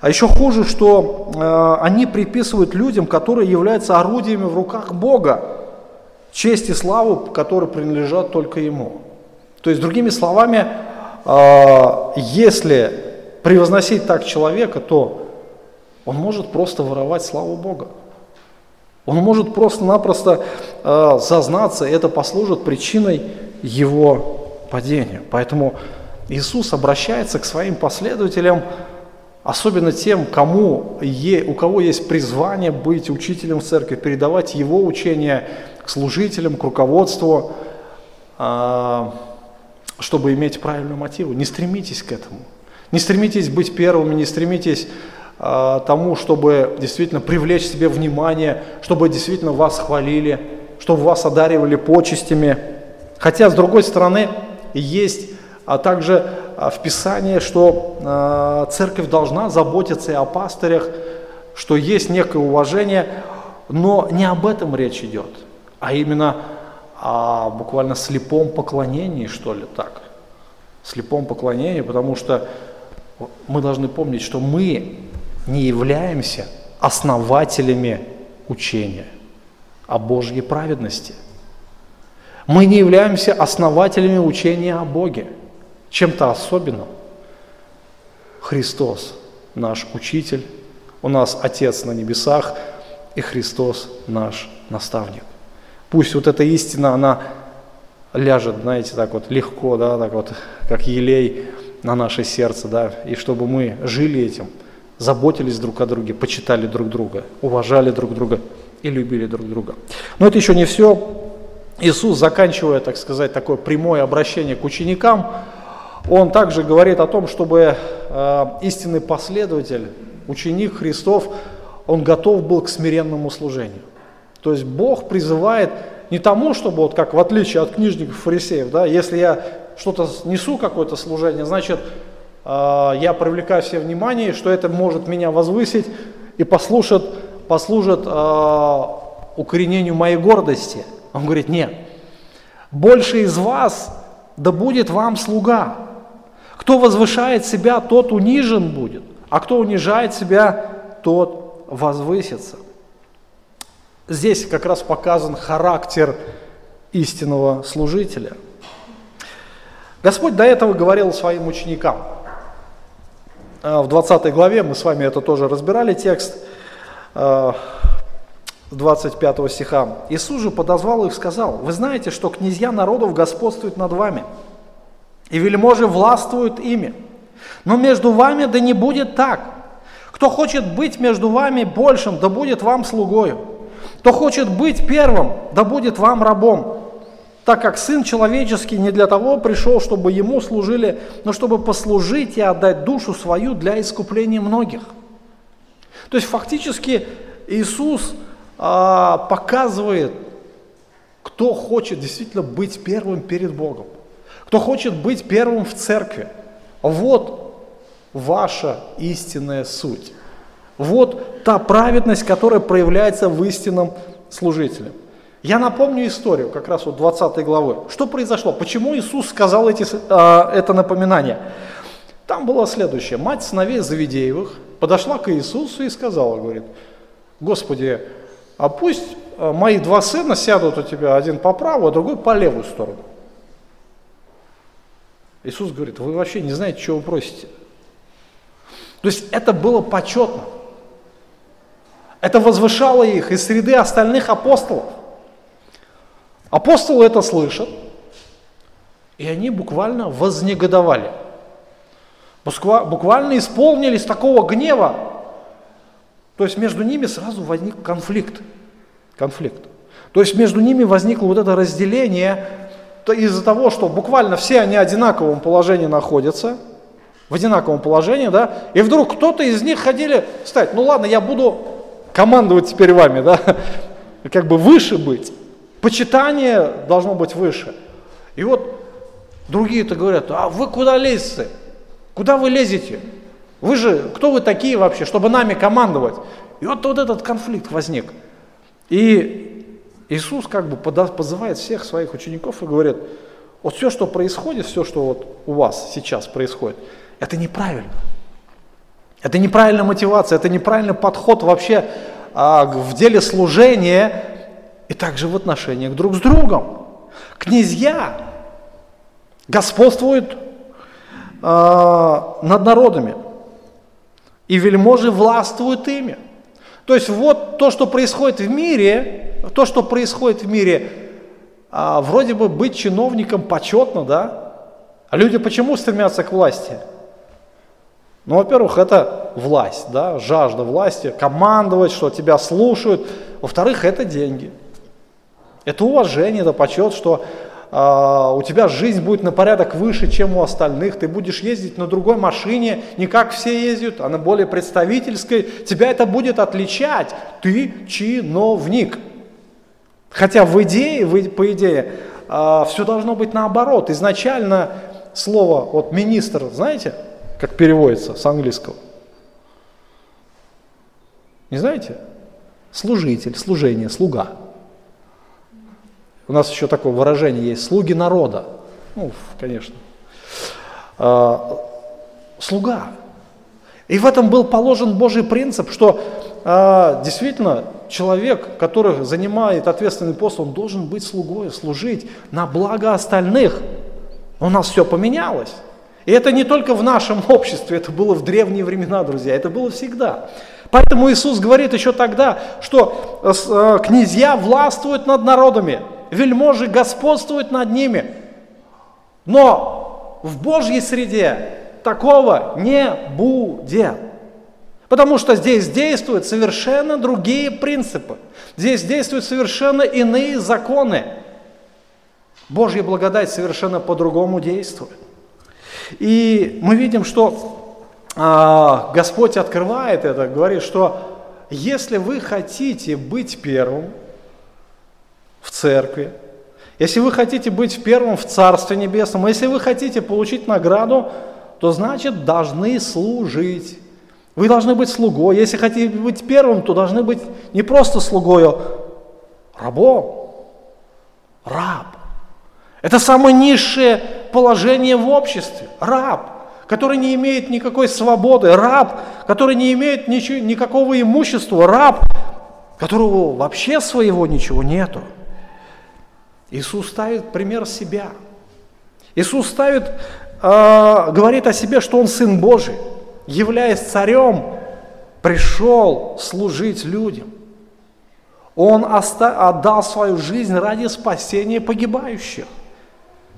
А еще хуже, что э, они приписывают людям, которые являются орудиями в руках Бога, честь и славу, которые принадлежат только Ему. То есть, другими словами, э, если превозносить так человека, то он может просто воровать славу Бога. Он может просто-напросто э, зазнаться, и это послужит причиной его падения. Поэтому Иисус обращается к своим последователям, особенно тем, кому е, у кого есть призвание быть учителем в церкви, передавать его учение к служителям, к руководству, э, чтобы иметь правильную мотиву. Не стремитесь к этому. Не стремитесь быть первыми, не стремитесь тому, чтобы действительно привлечь себе внимание, чтобы действительно вас хвалили, чтобы вас одаривали почестями. Хотя, с другой стороны, есть а также а, в Писании, что а, церковь должна заботиться и о пастырях, что есть некое уважение, но не об этом речь идет, а именно о буквально слепом поклонении, что ли, так. Слепом поклонении, потому что мы должны помнить, что мы не являемся основателями учения о Божьей праведности. Мы не являемся основателями учения о Боге, чем-то особенным. Христос наш учитель, у нас Отец на небесах, и Христос наш наставник. Пусть вот эта истина, она ляжет, знаете, так вот легко, да, так вот, как елей на наше сердце, да, и чтобы мы жили этим – заботились друг о друге, почитали друг друга, уважали друг друга и любили друг друга. Но это еще не все. Иисус, заканчивая, так сказать, такое прямое обращение к ученикам, он также говорит о том, чтобы э, истинный последователь, ученик Христов, он готов был к смиренному служению. То есть Бог призывает не тому, чтобы, вот как в отличие от книжников фарисеев, да, если я что-то несу, какое-то служение, значит, я привлекаю все внимание, что это может меня возвысить и послужит, послужит э, укоренению моей гордости. Он говорит, нет, больше из вас да будет вам слуга. Кто возвышает себя, тот унижен будет, а кто унижает себя, тот возвысится. Здесь как раз показан характер истинного служителя. Господь до этого говорил своим ученикам – а, в 20 главе, мы с вами это тоже разбирали текст, а, 25 стиха. Иисус же подозвал их и сказал, «Вы знаете, что князья народов господствуют над вами, и вельможи властвуют ими. Но между вами да не будет так. Кто хочет быть между вами большим, да будет вам слугою. Кто хочет быть первым, да будет вам рабом. Так как Сын Человеческий не для того пришел, чтобы Ему служили, но чтобы послужить и отдать душу свою для искупления многих. То есть фактически Иисус а, показывает, кто хочет действительно быть первым перед Богом, кто хочет быть первым в церкви. Вот ваша истинная суть. Вот та праведность, которая проявляется в истинном служителе. Я напомню историю, как раз вот 20 главы. Что произошло? Почему Иисус сказал эти, э, это напоминание? Там было следующее. Мать сыновей Завидеевых подошла к Иисусу и сказала, говорит, Господи, а пусть а, мои два сына сядут у тебя, один по правую, а другой по левую сторону. Иисус говорит, вы вообще не знаете, чего вы просите. То есть это было почетно. Это возвышало их из среды остальных апостолов. Апостолы это слышат, и они буквально вознегодовали. Буквально исполнились такого гнева. То есть между ними сразу возник конфликт. Конфликт. То есть между ними возникло вот это разделение из-за того, что буквально все они в одинаковом положении находятся, в одинаковом положении, да, и вдруг кто-то из них ходили, стать, ну ладно, я буду командовать теперь вами, да, как бы выше быть, почитание должно быть выше. И вот другие-то говорят, а вы куда лезете? Куда вы лезете? Вы же, кто вы такие вообще, чтобы нами командовать? И вот, вот этот конфликт возник. И Иисус как бы позывает всех своих учеников и говорит, вот все, что происходит, все, что вот у вас сейчас происходит, это неправильно. Это неправильная мотивация, это неправильный подход вообще а, в деле служения и также в отношениях друг с другом. Князья господствуют а, над народами, и вельможи властвуют ими. То есть вот то, что происходит в мире, то, что происходит в мире, а, вроде бы быть чиновником почетно, да? А люди почему стремятся к власти? Ну, во-первых, это власть, да, жажда власти, командовать, что тебя слушают. Во-вторых, это деньги. Это уважение, это почет, что э, у тебя жизнь будет на порядок выше, чем у остальных. Ты будешь ездить на другой машине, не как все ездят, а на более представительской. Тебя это будет отличать. Ты чиновник. Хотя в идее, в, по идее, э, а, все должно быть наоборот. Изначально слово, вот министр, знаете, как переводится с английского? Не знаете? Служитель, служение, слуга. У нас еще такое выражение есть, слуги народа. Ну, конечно. А, слуга. И в этом был положен Божий принцип, что а, действительно человек, который занимает ответственный пост, он должен быть слугой, служить на благо остальных. У нас все поменялось. И это не только в нашем обществе, это было в древние времена, друзья, это было всегда. Поэтому Иисус говорит еще тогда, что э, э, князья властвуют над народами, вельможи господствуют над ними. Но в Божьей среде такого не будет. Потому что здесь действуют совершенно другие принципы. Здесь действуют совершенно иные законы. Божья благодать совершенно по-другому действует. И мы видим, что а, Господь открывает это, говорит, что если вы хотите быть первым в церкви, если вы хотите быть первым в Царстве Небесном, если вы хотите получить награду, то значит должны служить. Вы должны быть слугой. Если хотите быть первым, то должны быть не просто слугой, а рабом. Раб. Это самое низшее положение в обществе. Раб, который не имеет никакой свободы. Раб, который не имеет ничего, никакого имущества. Раб, которого вообще своего ничего нету. Иисус ставит пример себя. Иисус ставит, э, говорит о себе, что Он Сын Божий, являясь царем, пришел служить людям. Он отдал свою жизнь ради спасения погибающих.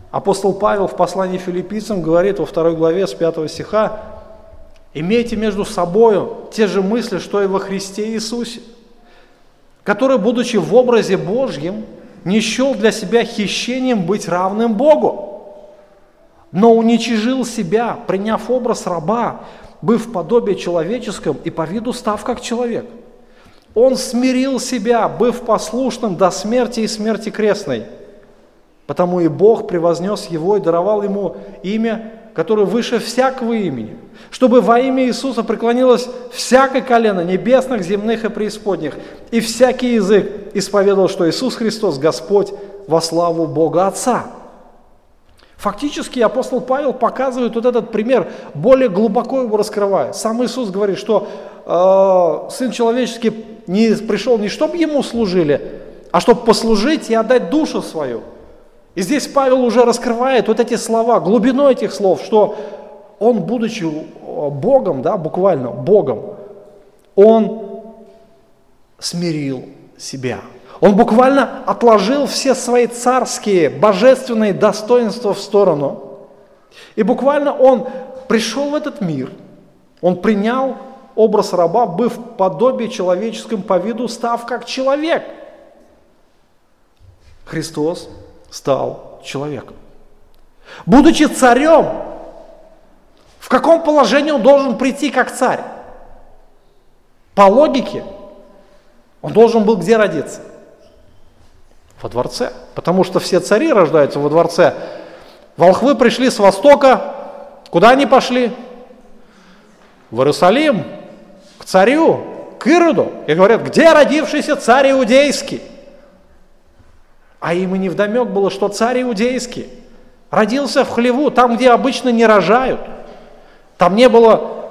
Апостол Павел в послании филиппийцам говорит во второй главе с 5 стиха, «Имейте между собою те же мысли, что и во Христе Иисусе, который, будучи в образе Божьем, не счел для себя хищением быть равным Богу, но уничижил себя, приняв образ раба, быв в подобии человеческом и по виду став как человек. Он смирил себя, быв послушным до смерти и смерти крестной. Потому и Бог превознес его и даровал ему имя, которое выше всякого имени, чтобы во имя Иисуса преклонилось всякое колено небесных, земных и преисподних, и всякий язык исповедовал, что Иисус Христос Господь во славу Бога Отца. Фактически апостол Павел показывает вот этот пример, более глубоко его раскрывая. Сам Иисус говорит, что э, Сын Человеческий не пришел не чтобы Ему служили, а чтобы послужить и отдать душу свою. И здесь Павел уже раскрывает вот эти слова, глубину этих слов, что он, будучи Богом, да, буквально Богом, он смирил себя. Он буквально отложил все свои царские, божественные достоинства в сторону. И буквально он пришел в этот мир, он принял образ раба, быв подобие человеческом по виду, став как человек. Христос стал человеком. Будучи царем, в каком положении он должен прийти как царь? По логике, он должен был где родиться? Во дворце. Потому что все цари рождаются во дворце. Волхвы пришли с востока. Куда они пошли? В Иерусалим, к царю, к Ироду. И говорят, где родившийся царь иудейский? А им и не вдомек было, что царь иудейский родился в хлеву, там, где обычно не рожают. Там не было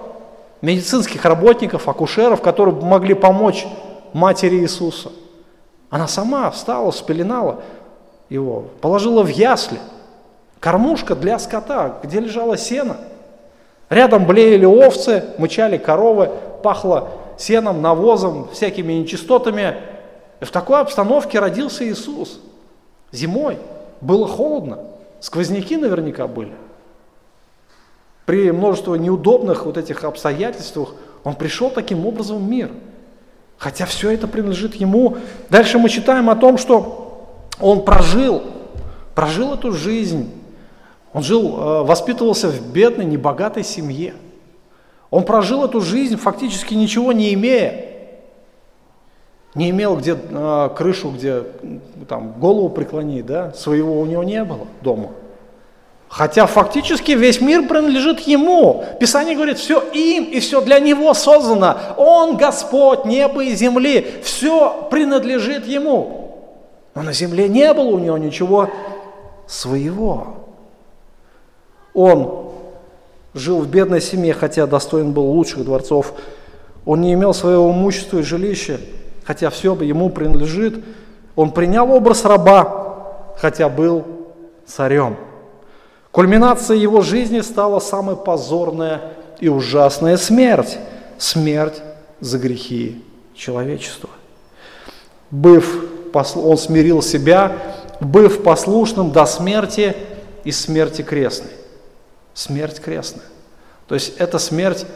медицинских работников, акушеров, которые могли помочь матери Иисуса. Она сама встала, спеленала его, положила в ясли. Кормушка для скота, где лежало сено. Рядом блеяли овцы, мычали коровы, пахло сеном, навозом, всякими нечистотами. В такой обстановке родился Иисус. Зимой было холодно, сквозняки наверняка были. При множестве неудобных вот этих обстоятельствах он пришел таким образом в мир – Хотя все это принадлежит ему. Дальше мы читаем о том, что он прожил, прожил эту жизнь. Он жил, э, воспитывался в бедной, небогатой семье. Он прожил эту жизнь, фактически ничего не имея. Не имел где э, крышу, где там голову преклонить, да, своего у него не было дома. Хотя фактически весь мир принадлежит Ему. Писание говорит, все им и все для Него создано. Он Господь неба и земли. Все принадлежит Ему. Но на земле не было у Него ничего своего. Он жил в бедной семье, хотя достоин был лучших дворцов. Он не имел своего имущества и жилища, хотя все ему принадлежит. Он принял образ раба, хотя был царем. Кульминацией его жизни стала самая позорная и ужасная смерть. Смерть за грехи человечества. Быв, он смирил себя, быв послушным до смерти и смерти крестной. Смерть крестная. То есть это смерть,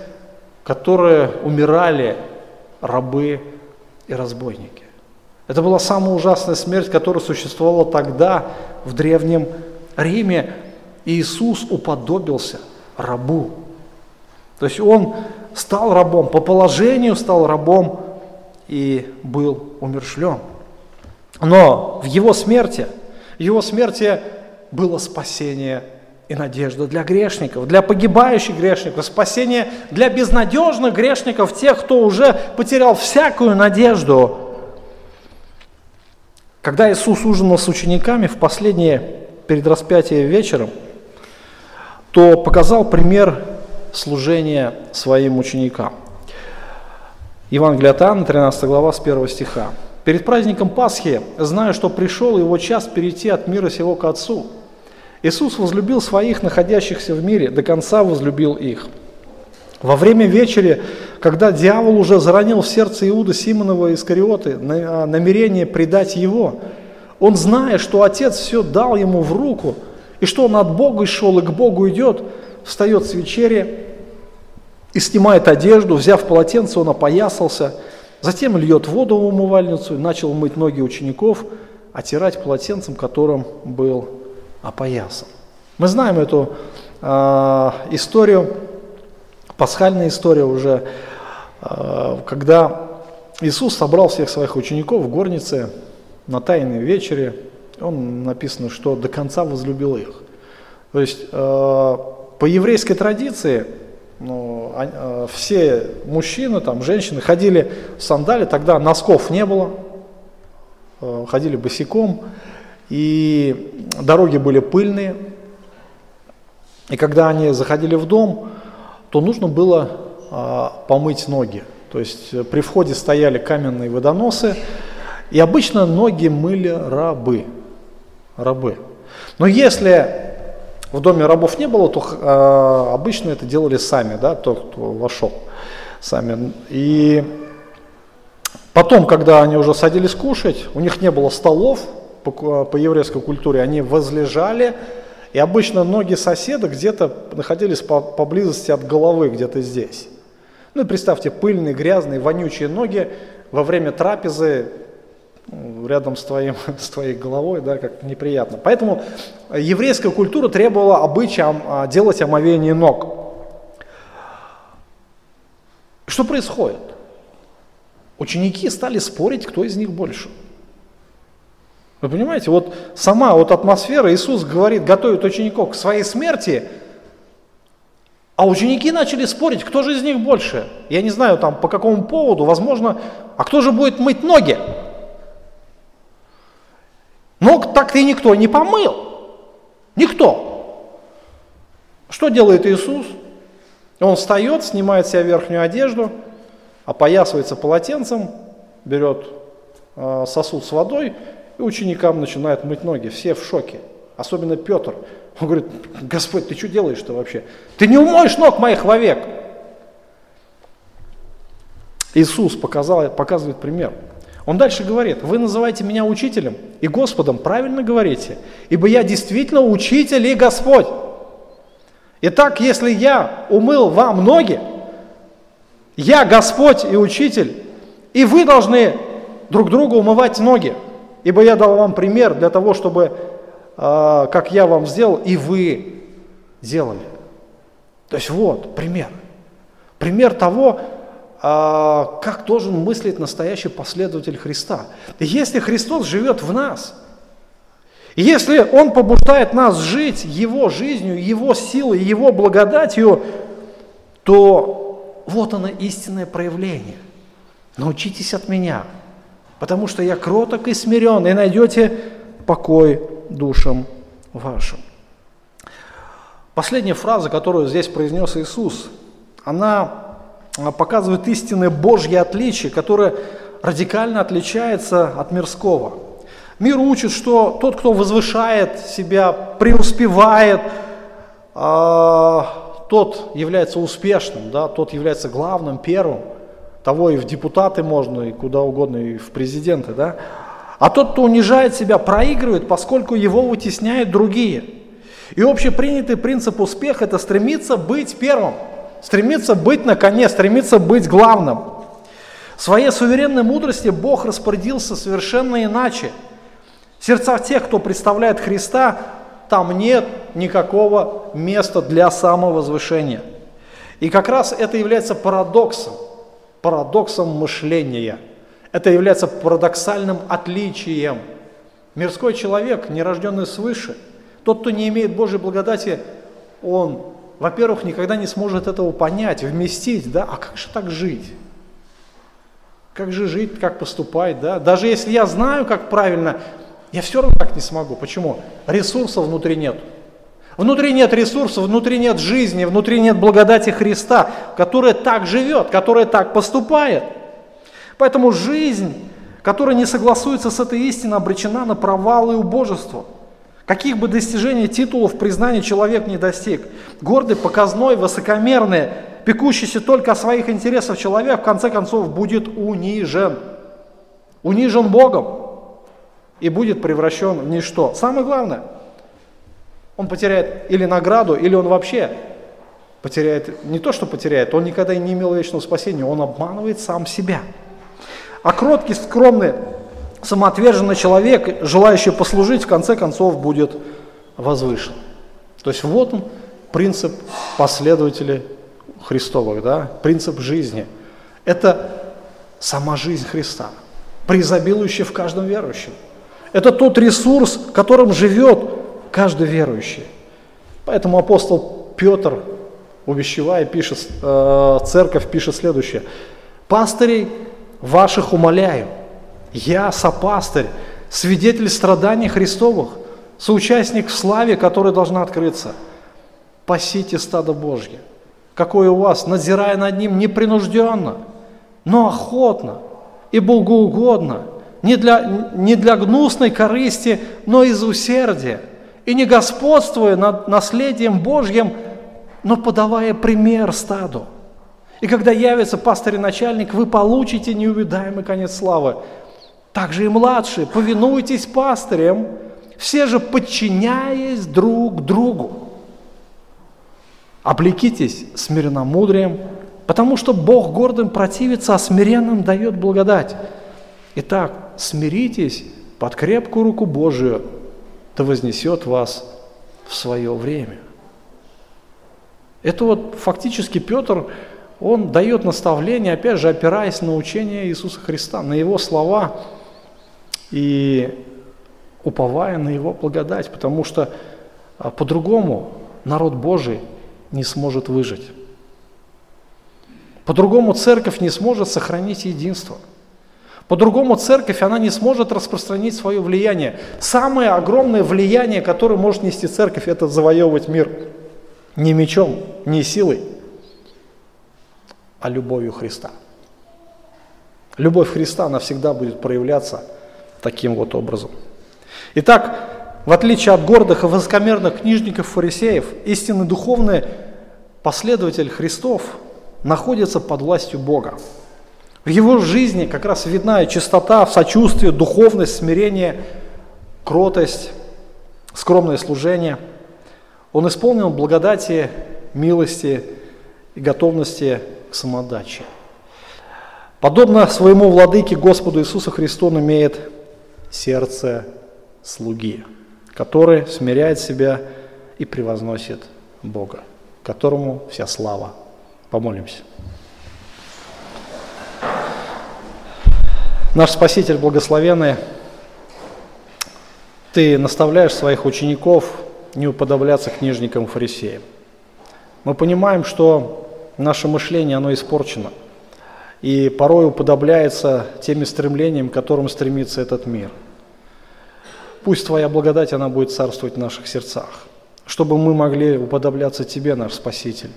которой умирали рабы и разбойники. Это была самая ужасная смерть, которая существовала тогда в Древнем Риме, Иисус уподобился рабу. То есть он стал рабом, по положению стал рабом и был умершлен. Но в его смерти, в его смерти было спасение и надежда для грешников, для погибающих грешников, спасение для безнадежных грешников, тех, кто уже потерял всякую надежду. Когда Иисус ужинал с учениками в последнее перед распятием вечером – то показал пример служения своим ученикам. Евангелие от Иоанна, 13 глава, с 1 стиха. «Перед праздником Пасхи, зная, что пришел его час перейти от мира сего к Отцу, Иисус возлюбил своих, находящихся в мире, до конца возлюбил их. Во время вечери когда дьявол уже заронил в сердце Иуда Симонова Искариоты а, намерение предать его, он, зная, что Отец все дал ему в руку, и что он от Бога шел и к Богу идет, встает с вечери и снимает одежду, взяв полотенце, он опоясался, затем льет воду в умывальницу и начал мыть ноги учеников, отирать полотенцем, которым был опоясан. Мы знаем эту э, историю, пасхальная история уже, э, когда Иисус собрал всех своих учеников в горнице на тайной вечере. Он написано, что до конца возлюбил их. То есть э, по еврейской традиции ну, э, все мужчины, там, женщины ходили в сандали, тогда носков не было, э, ходили босиком, и дороги были пыльные, и когда они заходили в дом, то нужно было а, помыть ноги. То есть э, при входе стояли каменные водоносы, и обычно ноги мыли рабы. рабы. Но если в доме рабов не было, то э, обычно это делали сами, да, тот, кто вошел сами. И потом, когда они уже садились кушать, у них не было столов по, по еврейской культуре, они возлежали, и обычно ноги соседа где-то находились по, поблизости от головы, где-то здесь. Ну и представьте, пыльные, грязные, вонючие ноги во время трапезы рядом с, твоим, с твоей головой, да, как неприятно. Поэтому еврейская культура требовала обычаем а, делать омовение ног. Что происходит? Ученики стали спорить, кто из них больше. Вы понимаете, вот сама вот атмосфера, Иисус говорит, готовит учеников к своей смерти, а ученики начали спорить, кто же из них больше. Я не знаю там по какому поводу, возможно, а кто же будет мыть ноги? Ног так и никто не помыл. Никто. Что делает Иисус? Он встает, снимает себе верхнюю одежду, опоясывается полотенцем, берет э, сосуд с водой и ученикам начинает мыть ноги. Все в шоке. Особенно Петр. Он говорит, Господь, ты что делаешь-то вообще? Ты не умоешь ног моих вовек. Иисус показал, показывает пример. Он дальше говорит, вы называете меня учителем и Господом, правильно говорите, ибо я действительно учитель и Господь. Итак, если я умыл вам ноги, я Господь и учитель, и вы должны друг другу умывать ноги, ибо я дал вам пример для того, чтобы, э, как я вам сделал, и вы делали. То есть вот пример. Пример того, а, как должен мыслить настоящий последователь Христа. Если Христос живет в нас, если Он побуждает нас жить Его жизнью, Его силой, Его благодатью, то вот оно истинное проявление. Научитесь от меня, потому что я кроток и смирен, и найдете покой душам вашим. Последняя фраза, которую здесь произнес Иисус, она а, показывает истинное Божье отличие, которое радикально отличается от мирского. Мир учит, что тот, кто возвышает себя, преуспевает, а, тот является успешным, да, тот является главным, первым. Того и в депутаты можно, и куда угодно, и в президенты. Да? А тот, кто унижает себя, проигрывает, поскольку его вытесняют другие. И общепринятый принцип успеха – это стремиться быть первым – стремится быть на коне, стремится быть главным. В своей суверенной мудрости Бог распорядился совершенно иначе. В сердцах тех, кто представляет Христа, там нет никакого места для самовозвышения. И как раз это является парадоксом, парадоксом мышления. Это является парадоксальным отличием. Мирской человек, нерожденный свыше, тот, кто не имеет Божьей благодати, он во-первых, никогда не сможет этого понять, вместить, да, а как же так жить? Как же жить, как поступать, да? Даже если я знаю, как правильно, я все равно так не смогу. Почему? Ресурсов внутри нет. Внутри нет ресурсов, внутри нет жизни, внутри нет благодати Христа, которая так живет, которая так поступает. Поэтому жизнь, которая не согласуется с этой истиной, обречена на провал и убожество – Каких бы достижений, титулов, признаний человек не достиг, гордый, показной, высокомерный, пекущийся только о своих интересах человек, в конце концов, будет унижен. Унижен Богом и будет превращен в ничто. Самое главное, он потеряет или награду, или он вообще потеряет, не то что потеряет, он никогда и не имел вечного спасения, он обманывает сам себя. А кроткий, скромный, самоотверженный человек, желающий послужить, в конце концов будет возвышен. То есть вот он, принцип последователей Христовых, да, принцип жизни. Это сама жизнь Христа, преизобилующая в каждом верующем. Это тот ресурс, которым живет каждый верующий. Поэтому апостол Петр, увещевая, пишет, э, церковь пишет следующее. «Пастырей ваших умоляю, я, сопастырь, свидетель страданий Христовых, соучастник в славе, которая должна открыться. Пасите стадо Божье, какое у вас, надзирая над ним непринужденно, но охотно и богоугодно, не для, не для гнусной корысти, но из усердия, и не господствуя над наследием Божьим, но подавая пример стаду. И когда явится пастырь и начальник, вы получите неувидаемый конец славы. Также и младшие, повинуйтесь пастырям, все же подчиняясь друг другу. Облекитесь смиренномудрием, потому что Бог гордым противится, а смиренным дает благодать. Итак, смиритесь под крепкую руку Божию, да вознесет вас в свое время. Это вот фактически Петр он дает наставление, опять же, опираясь на учение Иисуса Христа, на Его слова и уповая на Его благодать, потому что а, по-другому народ Божий не сможет выжить. По-другому церковь не сможет сохранить единство. По-другому церковь, она не сможет распространить свое влияние. Самое огромное влияние, которое может нести церковь, это завоевывать мир. Не мечом, не силой, а любовью Христа. Любовь Христа, она всегда будет проявляться таким вот образом. Итак, в отличие от гордых и высокомерных книжников фарисеев, истинный духовный последователь Христов находится под властью Бога. В его жизни как раз видна чистота, сочувствие, духовность, смирение, кротость, скромное служение. Он исполнил благодати, милости и готовности к самодаче. Подобно своему владыке Господу Иисусу Христу он имеет сердце слуги, который смиряет себя и превозносит Бога, которому вся слава. Помолимся. Наш Спаситель благословенный, Ты наставляешь своих учеников не уподобляться книжникам и фарисеям. Мы понимаем, что наше мышление, оно испорчено. И порой уподобляется теми стремлениям, к которым стремится этот мир. Пусть Твоя благодать, она будет царствовать в наших сердцах, чтобы мы могли уподобляться Тебе, наш Спаситель,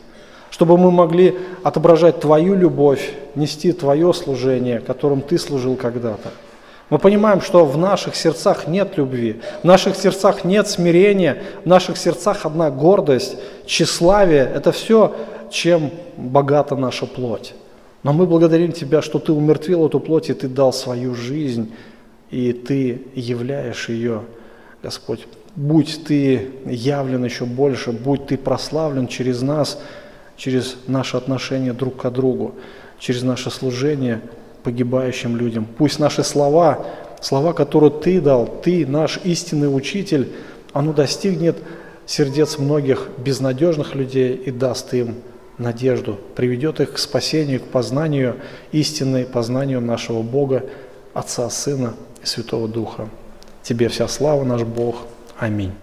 чтобы мы могли отображать Твою любовь, нести Твое служение, которым Ты служил когда-то. Мы понимаем, что в наших сердцах нет любви, в наших сердцах нет смирения, в наших сердцах одна гордость, тщеславие. Это все чем богата наша плоть. Но мы благодарим Тебя, что Ты умертвил эту плоть, и Ты дал свою жизнь, и Ты являешь ее, Господь. Будь Ты явлен еще больше, будь Ты прославлен через нас, через наши отношения друг к другу, через наше служение погибающим людям. Пусть наши слова, слова, которые Ты дал, Ты, наш истинный учитель, оно достигнет сердец многих безнадежных людей и даст им надежду, приведет их к спасению, к познанию истины, познанию нашего Бога, Отца, Сына и Святого Духа. Тебе вся слава, наш Бог. Аминь.